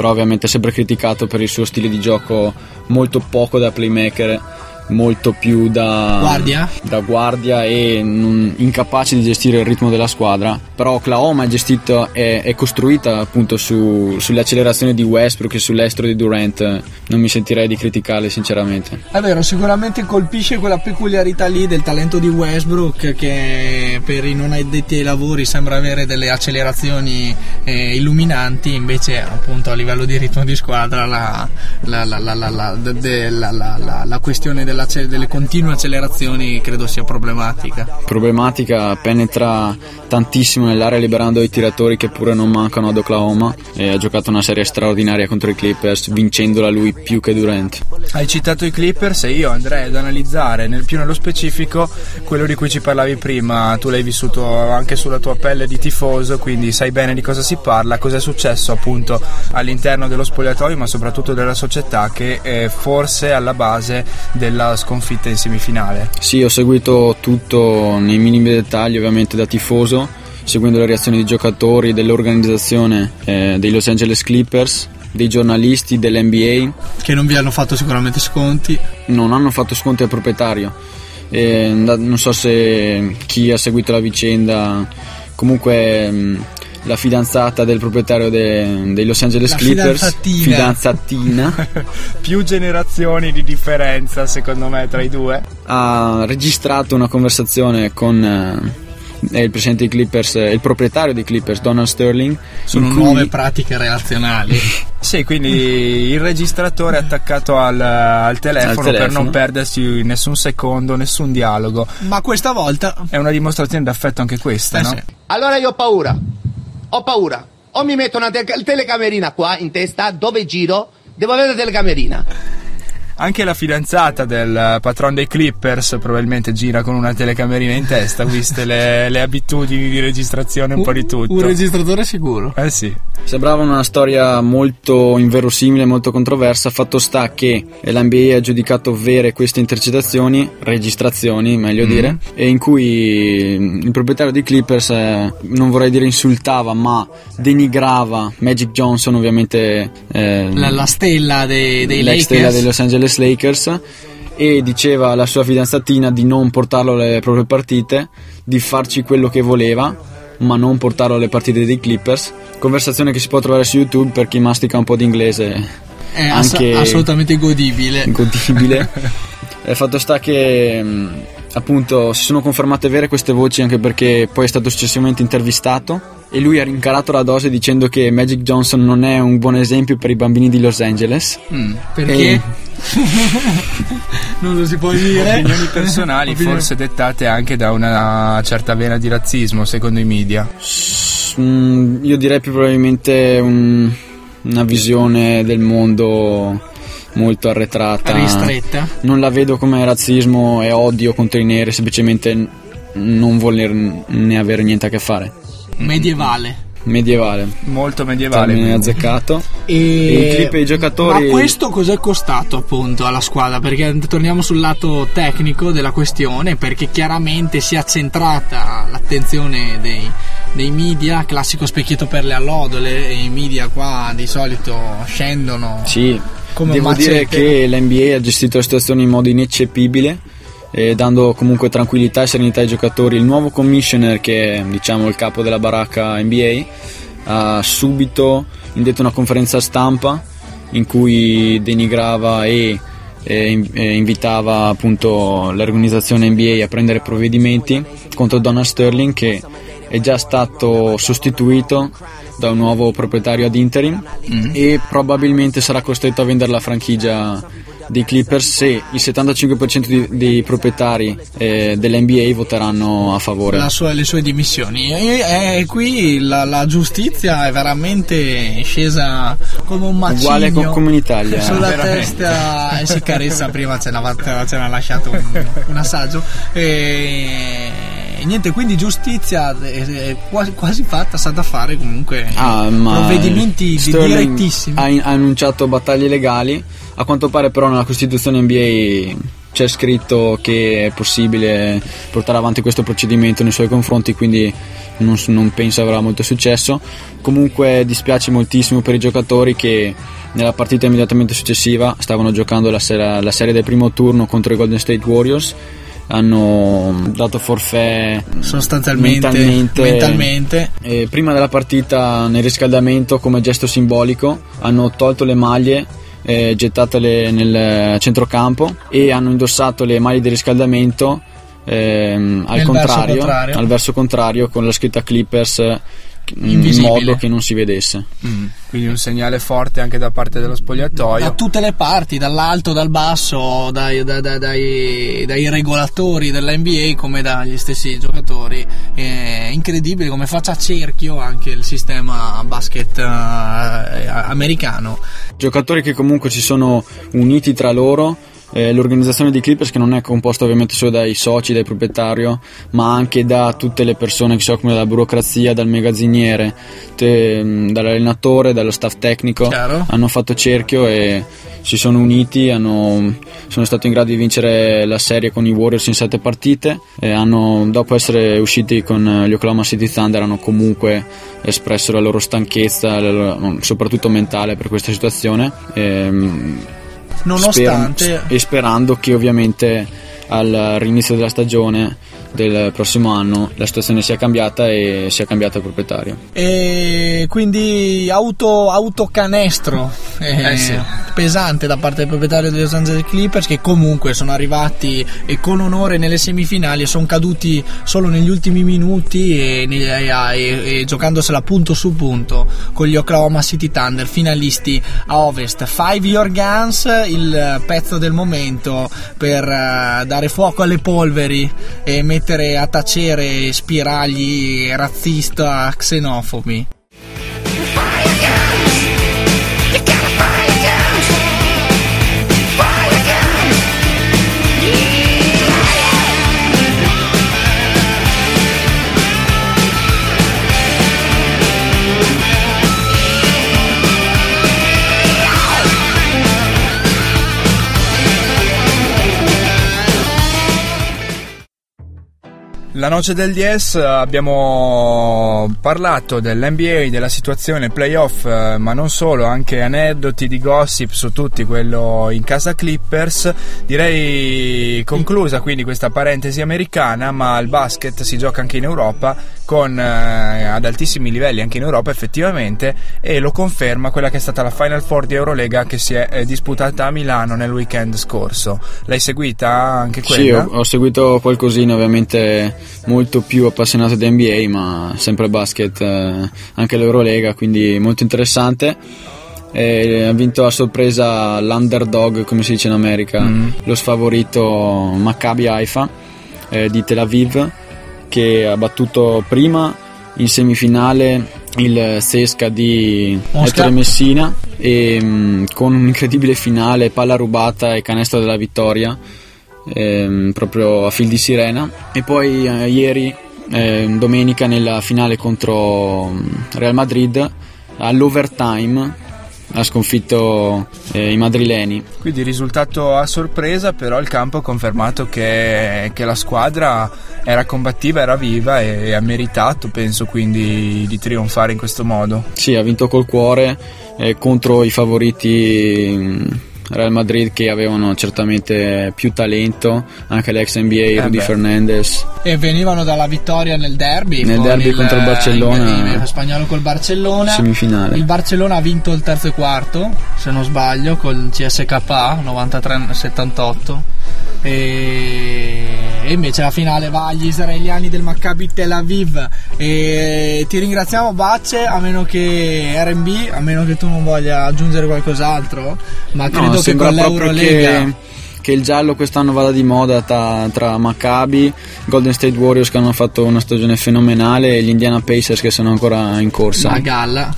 però ovviamente sempre criticato per il suo stile di gioco molto poco da playmaker, molto più da Guardia? da guardia e non- incapace di gestire il ritmo della squadra. Però Oklahoma è gestita, è, è costruita appunto su- sulle accelerazioni di Westbrook e sull'estro di Durant. Non mi sentirei di criticarle sinceramente. È vero, sicuramente colpisce quella peculiarità lì del talento di Westbrook che per i non addetti ai lavori sembra avere delle accelerazioni eh, illuminanti, invece appunto a livello di ritmo di squadra la, la- la- la- la- la- de- de- la- la- la- la questione della- delle continue accelerazioni credo sia problematica. Problematica, penetra tantissimo nell'area liberando i tiratori che pure non mancano ad Oklahoma e ha giocato una serie straordinaria contro i Clippers vincendola lui più che Durant. Hai citato i Clippers e io andrei ad analizzare nel più nello specifico quello di cui ci parlavi prima. Tu l'hai vissuto anche sulla tua pelle di tifoso, quindi sai bene di cosa si parla, cosa è successo appunto all'interno dello spogliatoio, ma soprattutto della società che è forse alla base della sconfitta in semifinale. Sì, ho seguito tutto nei minimi dettagli, ovviamente da tifoso, seguendo le reazioni dei giocatori, dell'organizzazione eh, dei Los Angeles Clippers, dei giornalisti dell'NBA. Che non vi hanno fatto sicuramente sconti. Non hanno fatto sconti al proprietario. Eh, non so se chi ha seguito la vicenda, comunque mh, la fidanzata del proprietario de- dei Los Angeles La Clippers, fidanzatina. fidanzatina, [laughs] Più generazioni di differenza, secondo me, tra i due. ha registrato una conversazione con eh, il presidente dei Clippers, eh, il proprietario dei Clippers, Donald Sterling. Sono cui- nuove pratiche relazionali. [laughs] Sì, quindi il registratore è attaccato al, al telefono, Al per telefono. non perdersi nessun secondo, nessun dialogo. Ma questa volta È una dimostrazione d'affetto anche questa, Eh no? sì. Allora io ho paura. Ho paura. O mi metto una te- telecamerina qua in testa, dove giro, devo avere una telecamerina. Anche la fidanzata del patron dei Clippers probabilmente gira con una telecamerina in testa, viste le, le abitudini di registrazione un po' di tutto. un registratore sicuro. Eh sì. Sembrava una storia molto inverosimile, molto controversa. Fatto sta che l'NBA ha giudicato vere queste intercettazioni, registrazioni meglio Mhm. dire, e in cui il proprietario dei Clippers, eh, non vorrei dire insultava, ma denigrava Magic Johnson, ovviamente eh, La, la stella dei, dei Lakers. stella dei Los Angeles Lakers. E diceva alla sua fidanzatina di non portarlo alle proprie partite, di farci quello che voleva, ma non portarlo alle partite dei Clippers. Conversazione che si può trovare su YouTube per chi mastica un po' di inglese. È ass- assolutamente godibile. godibile. [laughs] Eh, fatto sta che mh, appunto si sono confermate vere queste voci anche perché poi è stato successivamente intervistato e lui ha rincarato la dose dicendo che Magic Johnson non è un buon esempio per i bambini di Los Angeles. Mm, perché? E- [laughs] non lo si può dire. Opinioni personali, Opinioni- forse dettate anche da una certa vena di razzismo, secondo i media. Mm, io direi più probabilmente un- una visione del mondo molto arretrata. Ristretta. Non la vedo come razzismo e odio contro i neri, semplicemente non volerne avere niente a che fare. Medievale. Medievale. Molto medievale. Termine azzeccato. E... E i clip e i giocatori. Ma questo cos'è costato appunto alla squadra? Perché torniamo sul lato tecnico della questione, perché chiaramente si è accentrata l'attenzione dei, dei media, classico specchietto per le allodole, e i media qua di solito scendono. Sì, Come devo dire che l'NBA ha gestito la situazione in modo ineccepibile, eh, dando comunque tranquillità e serenità ai giocatori. Il nuovo commissioner, che è diciamo il capo della baracca NBA, ha subito indetto una conferenza stampa in cui denigrava e, e e invitava appunto l'organizzazione NBA a prendere provvedimenti contro Donald Sterling che è già stato sostituito da un nuovo proprietario ad interim e probabilmente sarà costretto a vendere la franchigia dei Clippers se il 75% di- dei proprietari eh, dell'NBA voteranno a favore. la sua- le sue dimissioni. E, e qui la, la giustizia è veramente scesa come un macigno Uguale co- come in Italia. [laughs] sulla Veramente. testa e si carezza. Prima ce n'ha lasciato un, un assaggio. E, e niente, quindi giustizia è, è quasi, quasi fatta, sa da fare comunque Ah, provvedimenti di- Sterling direttissimi. Ha, in- ha annunciato battaglie legali. A quanto pare, però, nella Costituzione NBA c'è scritto che è possibile portare avanti questo procedimento nei suoi confronti, quindi non, non penso avrà molto successo. Comunque, dispiace moltissimo per i giocatori che nella partita immediatamente successiva stavano giocando la, sera- la serie del primo turno contro i Golden State Warriors. Hanno dato forfè Sostanzialmente, mentalmente, mentalmente. e prima della partita nel riscaldamento come gesto simbolico hanno tolto le maglie eh, gettatele nel centrocampo e hanno indossato le maglie di riscaldamento ehm, al contrario, contrario. al verso contrario con la scritta Clippers eh, in modo che non si vedesse Mm, Quindi un segnale forte anche da parte dello spogliatoio. da tutte le parti, dall'alto, dal basso, dai, da- da- dai, dai regolatori dell'NBA come dagli stessi giocatori. È incredibile come faccia cerchio anche il sistema basket eh, americano. giocatori che comunque si sono uniti tra loro. Eh, l'organizzazione di Clippers che non è composta ovviamente solo dai soci, dai proprietario, ma anche da tutte le persone che si occupano della burocrazia, dal magazziniere, te- mh, dall'allenatore, dallo staff tecnico, Chiaro. hanno fatto cerchio e si sono uniti, hanno- sono stati in grado di vincere la serie con i Warriors in sette partite e hanno, dopo essere usciti con gli Oklahoma City Thunder hanno comunque espresso la loro stanchezza, la loro- soprattutto mentale per questa situazione. Ehm, Nonostante Sper- e sperando che ovviamente al rinizio della stagione del prossimo anno la situazione sia cambiata e sia cambiato il proprietario. E quindi auto, autocanestro eh, Eh sì. pesante da parte del proprietario dei Los Angeles Clippers che comunque sono arrivati e con onore nelle semifinali e sono caduti solo negli ultimi minuti e, ne- e- e giocandosela punto su punto con gli Oklahoma City Thunder finalisti a ovest. Five Your Guns, il pezzo del momento per eh, dare fuoco alle polveri e mettere a tacere spiragli razzista xenofobi. La noce del DS abbiamo parlato dell'NBA, della situazione playoff, eh, ma non solo, anche aneddoti di gossip su tutti, quello in casa Clippers. Direi conclusa quindi questa parentesi americana, ma il basket si gioca anche in Europa con eh, ad altissimi livelli anche in Europa effettivamente e lo conferma quella che è stata la Final Four di Eurolega che si è eh, disputata a Milano nel weekend scorso. L'hai seguita anche quella? Sì, ho, ho seguito qualcosina, ovviamente molto più appassionato di NBA, ma sempre basket, eh, anche l'Eurolega, quindi molto interessante. E ha vinto a sorpresa l'underdog, come si dice in America, Mm. lo sfavorito Maccabi Haifa eh, di Tel Aviv, che ha battuto prima in semifinale il Sesca di. Ettore Messina e mh, con un'incredibile finale, palla rubata e canestro della vittoria ehm, proprio a fil di sirena e poi eh, ieri ehm, domenica nella finale contro mm, Real Madrid all'overtime ha sconfitto eh, i madrileni Quindi risultato a sorpresa, però il campo ha confermato che, che la squadra era combattiva, era viva e ha meritato, penso, quindi di trionfare in questo modo. sì ha vinto col cuore eh, contro i favoriti mm, Real Madrid che avevano certamente più talento anche l'ex NBA Rudy beh. Fernandez E venivano dalla vittoria nel derby. Nel derby contro il Barcellona. il- il spagnolo col Barcellona. Semifinale. Il Barcellona ha vinto il terzo e quarto, se non sbaglio, col CSKA 93-78. E, e invece la finale va agli israeliani del Maccabi Tel Aviv. E ti ringraziamo Bacce, a meno che RB, a meno che tu non voglia aggiungere qualcos'altro. Ma No, credo che sembra con l'Eurolega. che, che il giallo quest'anno vada di moda tra, tra Maccabi, Golden State Warriors che hanno fatto una stagione fenomenale e gli Indiana Pacers che sono ancora in corsa. A galla.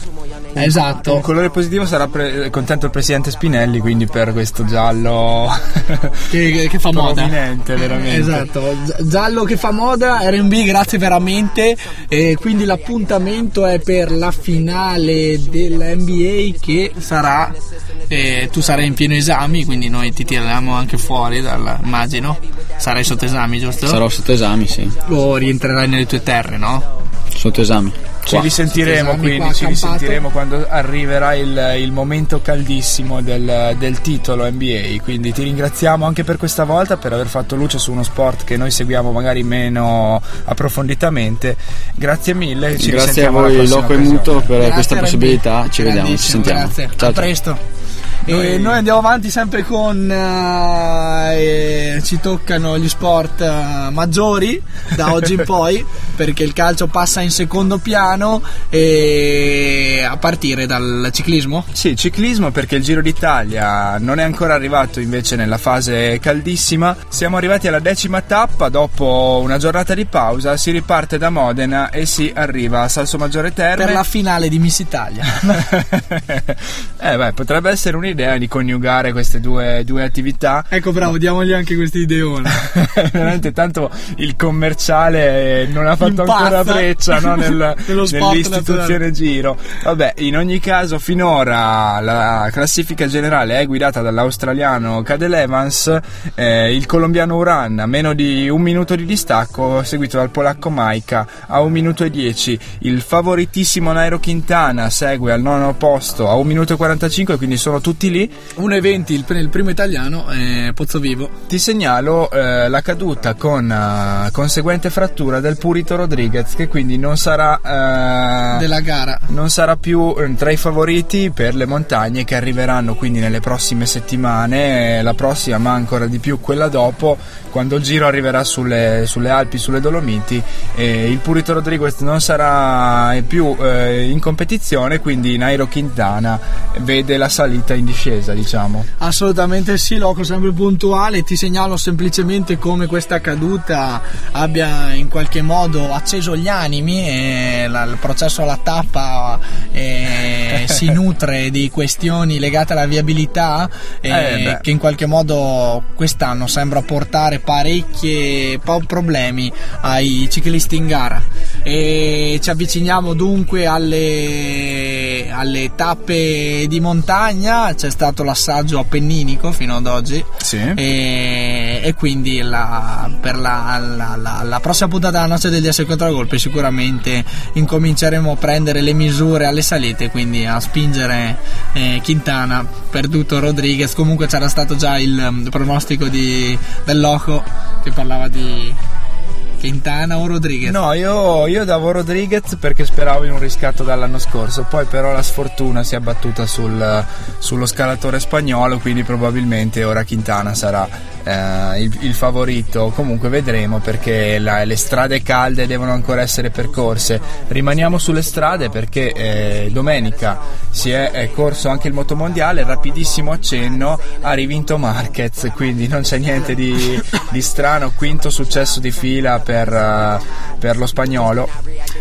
Esatto. Un colore positivo sarà pre- contento il presidente Spinelli, quindi per questo giallo [laughs] che, che fa moda. veramente. Esatto, Gi- giallo che fa moda, RB grazie veramente. E quindi l'appuntamento è per la finale dell'NBA che sarà. eh, tu sarai in pieno esami, quindi noi ti tiriamo anche fuori dal immagino. Sarai sotto esami, giusto? Sarò sotto esami, sì. O rientrerai nelle tue terre, no? Sotto esami. Ci Qua. risentiremo quindi, qua ci risentiremo quando arriverà il, il momento caldissimo del, del titolo NBA. Quindi ti ringraziamo anche per questa volta per aver fatto luce su uno sport che noi seguiamo magari meno approfonditamente. Grazie mille. Ci Grazie a voi Loco e. Muto per Grazie, questa possibilità. Ci vediamo, ci sentiamo. Grazie, Ciao, a ciao. presto. E noi andiamo avanti sempre con eh, ci toccano gli sport eh, maggiori da oggi in [laughs] poi perché il calcio passa in secondo piano e a partire dal ciclismo Sì, ciclismo perché il Giro d'Italia non è ancora arrivato invece nella fase caldissima. Siamo arrivati alla decima tappa, dopo una giornata di pausa si riparte da Modena e si arriva a Salsomaggiore Terme. per la finale di Miss Italia [laughs] eh beh, potrebbe essere un'idea di coniugare queste due, due attività. ecco bravo diamogli anche questi ideone [laughs] Veramente tanto il commerciale non ha fatto Impazza. ancora breccia no, nel- [laughs] nell'istituzione. Giro. Vabbè, in ogni caso finora la classifica generale è guidata dall'australiano Cadel Evans, eh, il colombiano Uran a meno di un minuto di distacco, seguito dal polacco Maika a un minuto e dieci. Il favoritissimo Nairo Quintana segue al nono posto a un minuto e 45, quindi sono tutti utili. 1,20 il, il primo italiano, eh, Pozzo Vivo. Ti segnalo eh, la caduta con uh, conseguente frattura del Purito Rodriguez, che quindi non sarà uh, della gara. Non sarà più eh, tra i favoriti per le montagne che arriveranno quindi nelle prossime settimane, la prossima, ma ancora di più quella dopo, quando il giro arriverà sulle, sulle Alpi, sulle Dolomiti. il Purito Rodriguez non sarà più eh, in competizione, quindi Nairo Quintana vede la salita in discesa, diciamo. Assolutamente sì, Loco, sempre puntuale. Ti segnalo semplicemente come questa caduta abbia in qualche modo acceso gli animi e la, il processo alla tappa eh, [laughs] si nutre di questioni legate alla viabilità eh, eh che in qualche modo quest'anno sembra portare parecchi problemi ai ciclisti in gara. E ci avviciniamo dunque alle, alle tappe di montagna, c'è stato l'assaggio appenninico fino ad oggi sì. e, e, quindi la, per la, la, la, prossima puntata della noce degli S contragolpe sicuramente incominceremo a prendere le misure alle salite, quindi a spingere eh, Quintana, perduto Rodriguez, comunque c'era stato già il, il pronostico di, del Loco che parlava di Quintana o Rodriguez? No, io, io davo Rodriguez perché speravo in un riscatto dall'anno scorso, poi però la sfortuna si è abbattuta sul, sullo scalatore spagnolo, quindi probabilmente ora Quintana sarà eh, il, il, favorito. Comunque vedremo perché la, le strade calde devono ancora essere percorse. Rimaniamo sulle strade perché eh, domenica si è, è, corso anche il motomondiale, rapidissimo accenno, ha rivinto Marquez, quindi non c'è niente di, di strano, quinto successo di fila per per, eh, per lo spagnolo.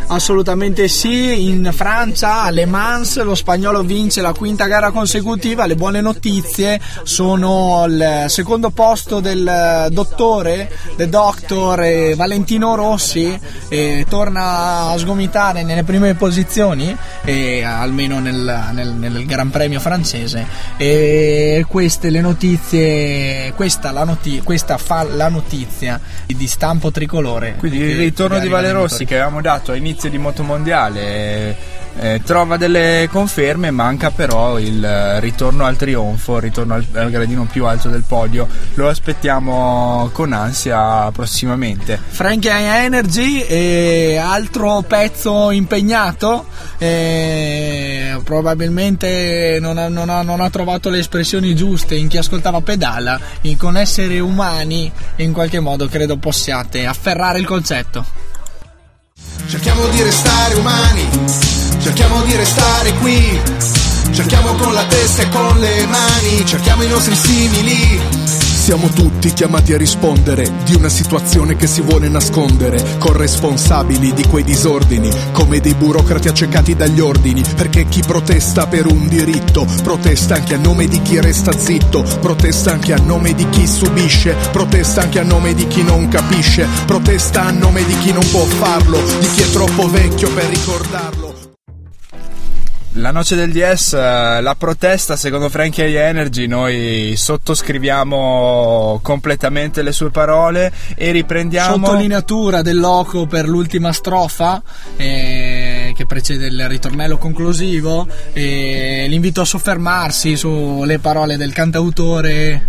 Assolutamente sì, in Francia, a Le Mans, lo spagnolo vince la quinta gara consecutiva. Le buone notizie sono il secondo posto del dottore, del doctor eh, Valentino Rossi, eh, torna a sgomitare nelle prime posizioni, eh, almeno nel, nel, nel, Gran Premio francese. E queste le notizie, questa, la, noti- questa fa la notizia di stampo tricolore migliore. Quindi il ritorno di Vale Rossi che avevamo dato a inizio di motomondiale eh, trova delle conferme, manca però il ritorno al trionfo, il ritorno al, al, gradino più alto del podio. Lo aspettiamo con ansia prossimamente. Frankie Energy, eh, altro pezzo impegnato, eh, probabilmente non ha, non, ha, non ha, trovato le espressioni giuste in chi ascoltava pedala, in, con esseri umani in qualche modo credo possiate afferrare il concetto. Cerchiamo di restare umani, cerchiamo di restare qui, cerchiamo con la testa e con le mani, cerchiamo i nostri simili. Siamo tutti chiamati a rispondere di una situazione che si vuole nascondere, corresponsabili di quei disordini, come dei burocrati accecati dagli ordini, perché chi protesta per un diritto, protesta anche a nome di chi resta zitto, protesta anche a nome di chi subisce, protesta anche a nome di chi non capisce, protesta a nome di chi non può farlo, di chi è troppo vecchio per ricordarlo la noce del DS, eh, la protesta secondo Frankie Energy, noi sottoscriviamo completamente le sue parole e riprendiamo... Sottolineatura del loco per l'ultima strofa eh, che precede il ritornello conclusivo e l'invito a soffermarsi sulle parole del cantautore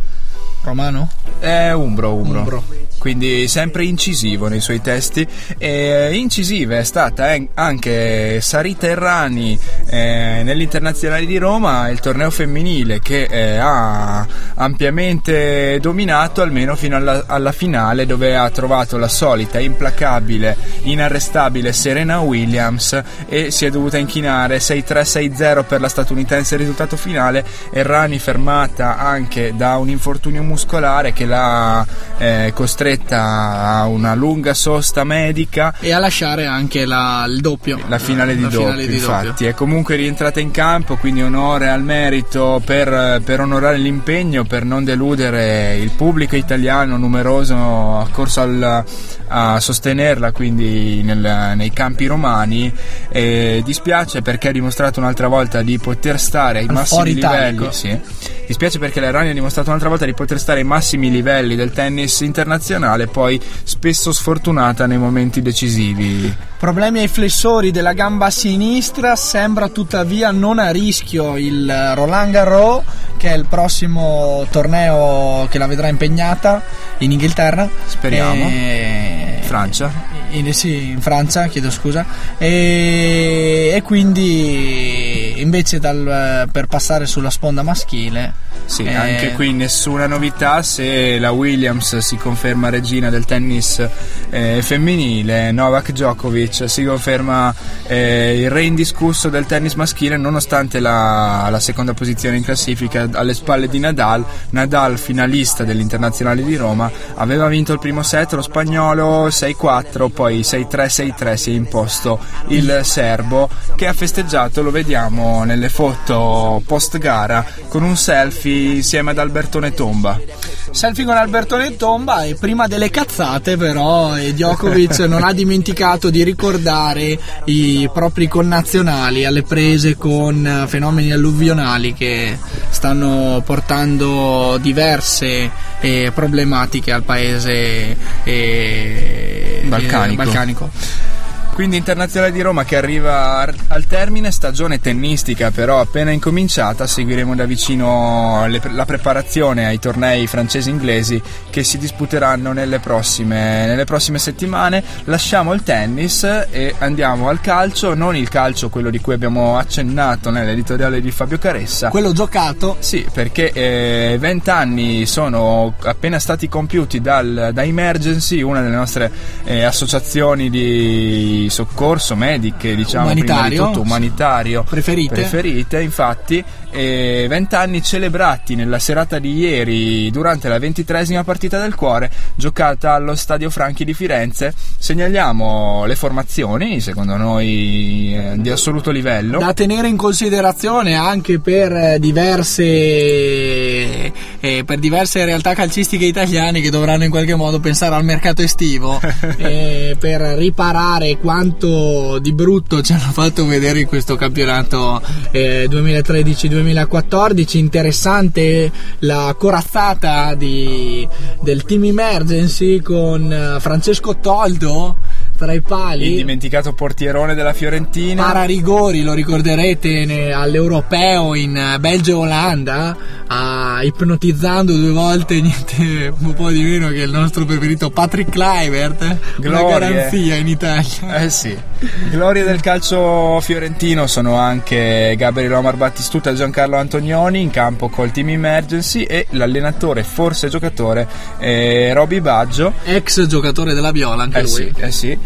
romano? È umbro, umbro. umbro quindi sempre incisivo nei suoi testi. E incisiva è stata anche Sarita Errani eh, nell'Internazionale di Roma il torneo femminile che eh, ha ampiamente dominato almeno fino alla, alla, finale dove ha trovato la solita implacabile inarrestabile Serena Williams e si è dovuta inchinare 6-3-6-0 per la statunitense. Risultato finale Errani fermata anche da un infortunio muscolare che l'ha eh, costretto costretta a una lunga sosta medica. E a lasciare anche la, il doppio. La finale di la doppio finale di infatti. Doppio. è comunque rientrata in campo quindi onore al merito per, per, onorare l'impegno per non deludere il pubblico italiano numeroso accorso al, a sostenerla quindi nel, nei campi romani. E dispiace perché ha dimostrato un'altra volta di poter stare ai al massimi livelli sì. dispiace perché l'Errani ha dimostrato un'altra volta di poter stare ai massimi livelli del tennis internazionale nazionale, poi spesso sfortunata nei momenti decisivi. Problemi ai flessori della gamba sinistra, sembra tuttavia non a rischio il Roland Garros, che è il prossimo torneo che la vedrà impegnata in Inghilterra. Speriamo. E... Francia. In, sì, in Francia, chiedo scusa. E, e quindi invece dal, per passare sulla sponda maschile. Sì, eh, anche qui nessuna novità se la Williams si conferma regina del tennis eh, femminile, Novak Djokovic si conferma eh, il re indiscusso del tennis maschile nonostante la, la, seconda posizione in classifica alle spalle di Nadal. Nadal, finalista dell'Internazionale di Roma, aveva vinto il primo set, lo spagnolo 6-4, poi 6-3-6-3 si è imposto il serbo che ha festeggiato, lo vediamo nelle foto post gara, con un selfie insieme ad Albertone Tomba. Selfie con Albertone Tomba e prima delle cazzate però Djokovic [laughs] non ha dimenticato di ricordare i propri connazionali alle prese con fenomeni alluvionali che stanno portando diverse eh, problematiche al paese eh, balcanico. Balcanico. Quindi Internazionale di Roma che arriva al termine, stagione tennistica però appena incominciata, seguiremo da vicino le, la preparazione ai tornei francesi e inglesi che si disputeranno nelle prossime, nelle prossime, settimane. Lasciamo il tennis e andiamo al calcio, non il calcio quello di cui abbiamo accennato nell'editoriale di Fabio Caressa. Quello giocato? Sì, perché 20 eh, anni sono appena stati compiuti dal, da Emergency, una delle nostre eh, associazioni di soccorso, mediche, diciamo, umanitario, di tutto umanitario preferite, preferite infatti, vent'anni celebrati nella serata di ieri durante la ventitresima partita del cuore giocata allo Stadio Franchi di Firenze. Segnaliamo le formazioni, secondo noi eh, di assoluto livello. Da tenere in considerazione anche per diverse, eh, per diverse realtà calcistiche italiane che dovranno in qualche modo pensare al mercato estivo [laughs] eh, per riparare quanto di brutto ci hanno fatto vedere in questo campionato eh, 2013-2014. Interessante la corazzata di, del team emergency con eh, Francesco Toldo tra i pali. Il dimenticato portierone della Fiorentina. Para rigori, lo ricorderete all'Europeo in Belgio e Olanda, ah, ipnotizzando due volte [laughs] niente un po' di meno che il nostro preferito Patrick Kluivert. Glorie. Una garanzia in Italia. Eh sì. Glorie del calcio fiorentino sono anche Gabriele Omar Battistuta e Giancarlo Antonioni in campo col team Emergency e l'allenatore, forse giocatore, eh, Roby Baggio. Ex giocatore della Viola anche eh lui. Sì, eh sì.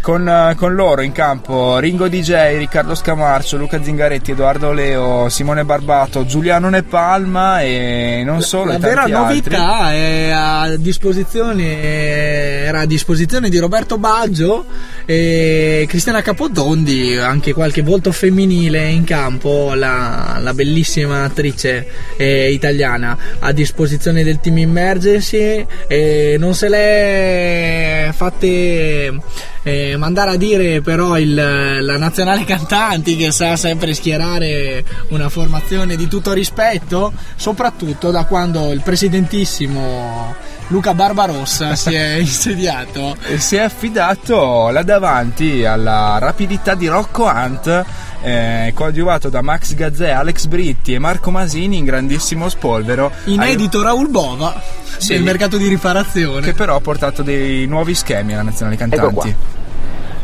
Con, con, loro in campo Ringo DJ, Riccardo Scamarcio, Luca Zingaretti, Edoardo Leo, Simone Barbato, Giuliano Nepalma e non solo. La vera novità altri. è a disposizione, era a disposizione di Roberto Baggio e Cristiana Capotondi, anche qualche volto femminile in campo, la, la bellissima attrice eh, italiana a disposizione del team Emergency. E non se l'è fatte eh, mandare a dire però il, la nazionale cantanti che sa sempre schierare una formazione di tutto rispetto, soprattutto da quando il presidentissimo Luca Barbarossa [laughs] si è insediato e si è affidato là davanti alla rapidità di Rocco Hunt eh, coadiuvato da Max Gazzè, Alex Britti e Marco Masini in grandissimo spolvero. Inedito. Raul Bova sì, nel mercato di riparazione. Che però ha portato dei nuovi schemi alla nazionale cantanti.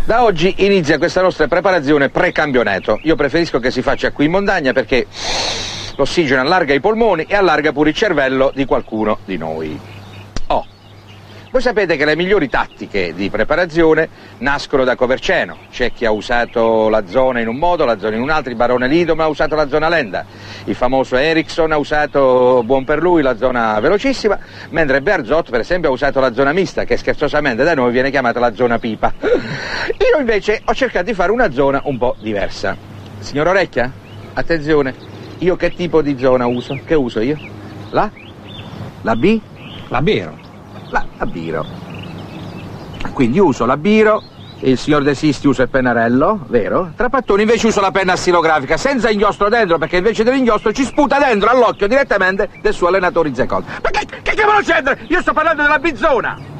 Da oggi inizia questa nostra preparazione pre-campionato. Io preferisco che si faccia qui in montagna perché l'ossigeno allarga i polmoni e allarga pure il cervello di qualcuno di noi. Voi sapete che le migliori tattiche di preparazione nascono da Coverceno. C'è chi ha usato la zona in un modo, la zona in un altro, il barone Lidom ha usato la zona lenta, il famoso Ericsson ha usato buon per lui la zona velocissima, mentre Berzot per esempio ha usato la zona mista, che scherzosamente da noi viene chiamata la zona pipa. [laughs] Io invece ho cercato di fare una zona un po' diversa. Signor Orecchia, attenzione, io che tipo di zona uso? Che uso io? La? La B? La Bero la, biro. Quindi uso la biro, il signor De Sisti usa il pennarello, vero? Trapattoni invece usa la penna stilografica, senza inchiostro dentro, perché invece dell'inchiostro ci sputa dentro all'occhio direttamente del suo allenatore Zecol. Ma che, che cavolo c'entra? Io sto parlando della bizzona!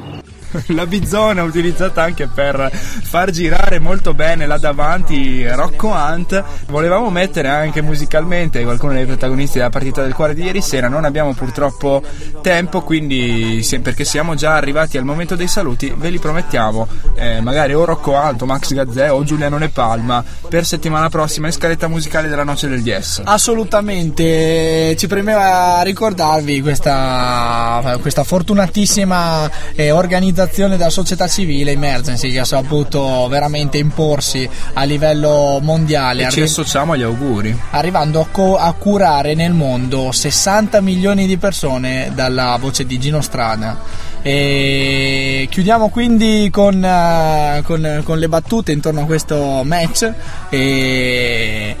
[laughs] la bizona utilizzata anche per far girare molto bene là davanti Rocco Hunt. Volevamo mettere anche musicalmente qualcuno dei protagonisti della partita del cuore di ieri sera, non abbiamo purtroppo tempo, quindi perché siamo già arrivati al momento dei saluti, ve li promettiamo, eh, magari o Rocco Hunt, o Max Gazzè o Giuliano Ne Palma per settimana prossima in scaletta musicale della Noce del DS. Assolutamente, ci premeva ricordarvi questa, questa fortunatissima eh, organizzazione della società civile Emergency che ha saputo veramente imporsi a livello mondiale. E ci associamo agli auguri. Arrivando a, co- a curare nel mondo 60 milioni di persone dalla voce di Gino Strada. E chiudiamo quindi con, uh, con, con le battute intorno a questo match. E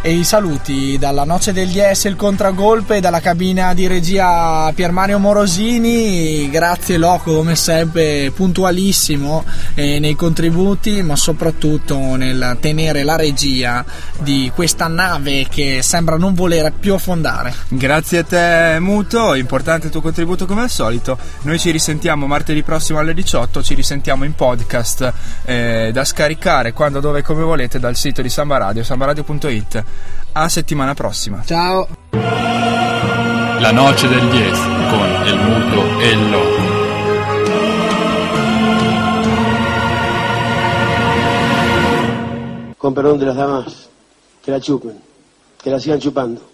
e i saluti dalla Noce del DS il contragolpe dalla cabina di regia Pier Mario Morosini. Grazie Loco come sempre puntualissimo eh, nei contributi ma soprattutto nel tenere la regia di questa nave che sembra non voler più affondare. Grazie a te Muto. Importante il tuo contributo come al solito. Noi ci risentiamo martedì prossimo alle 18 ci risentiamo in podcast eh, da scaricare quando dove come volete dal sito di Samba Radio sambaradio.it a settimana prossima. Ciao. La noce del 10 con el muto e il loco. Con perdón de las damas, que la chupen, que la sigan chupando.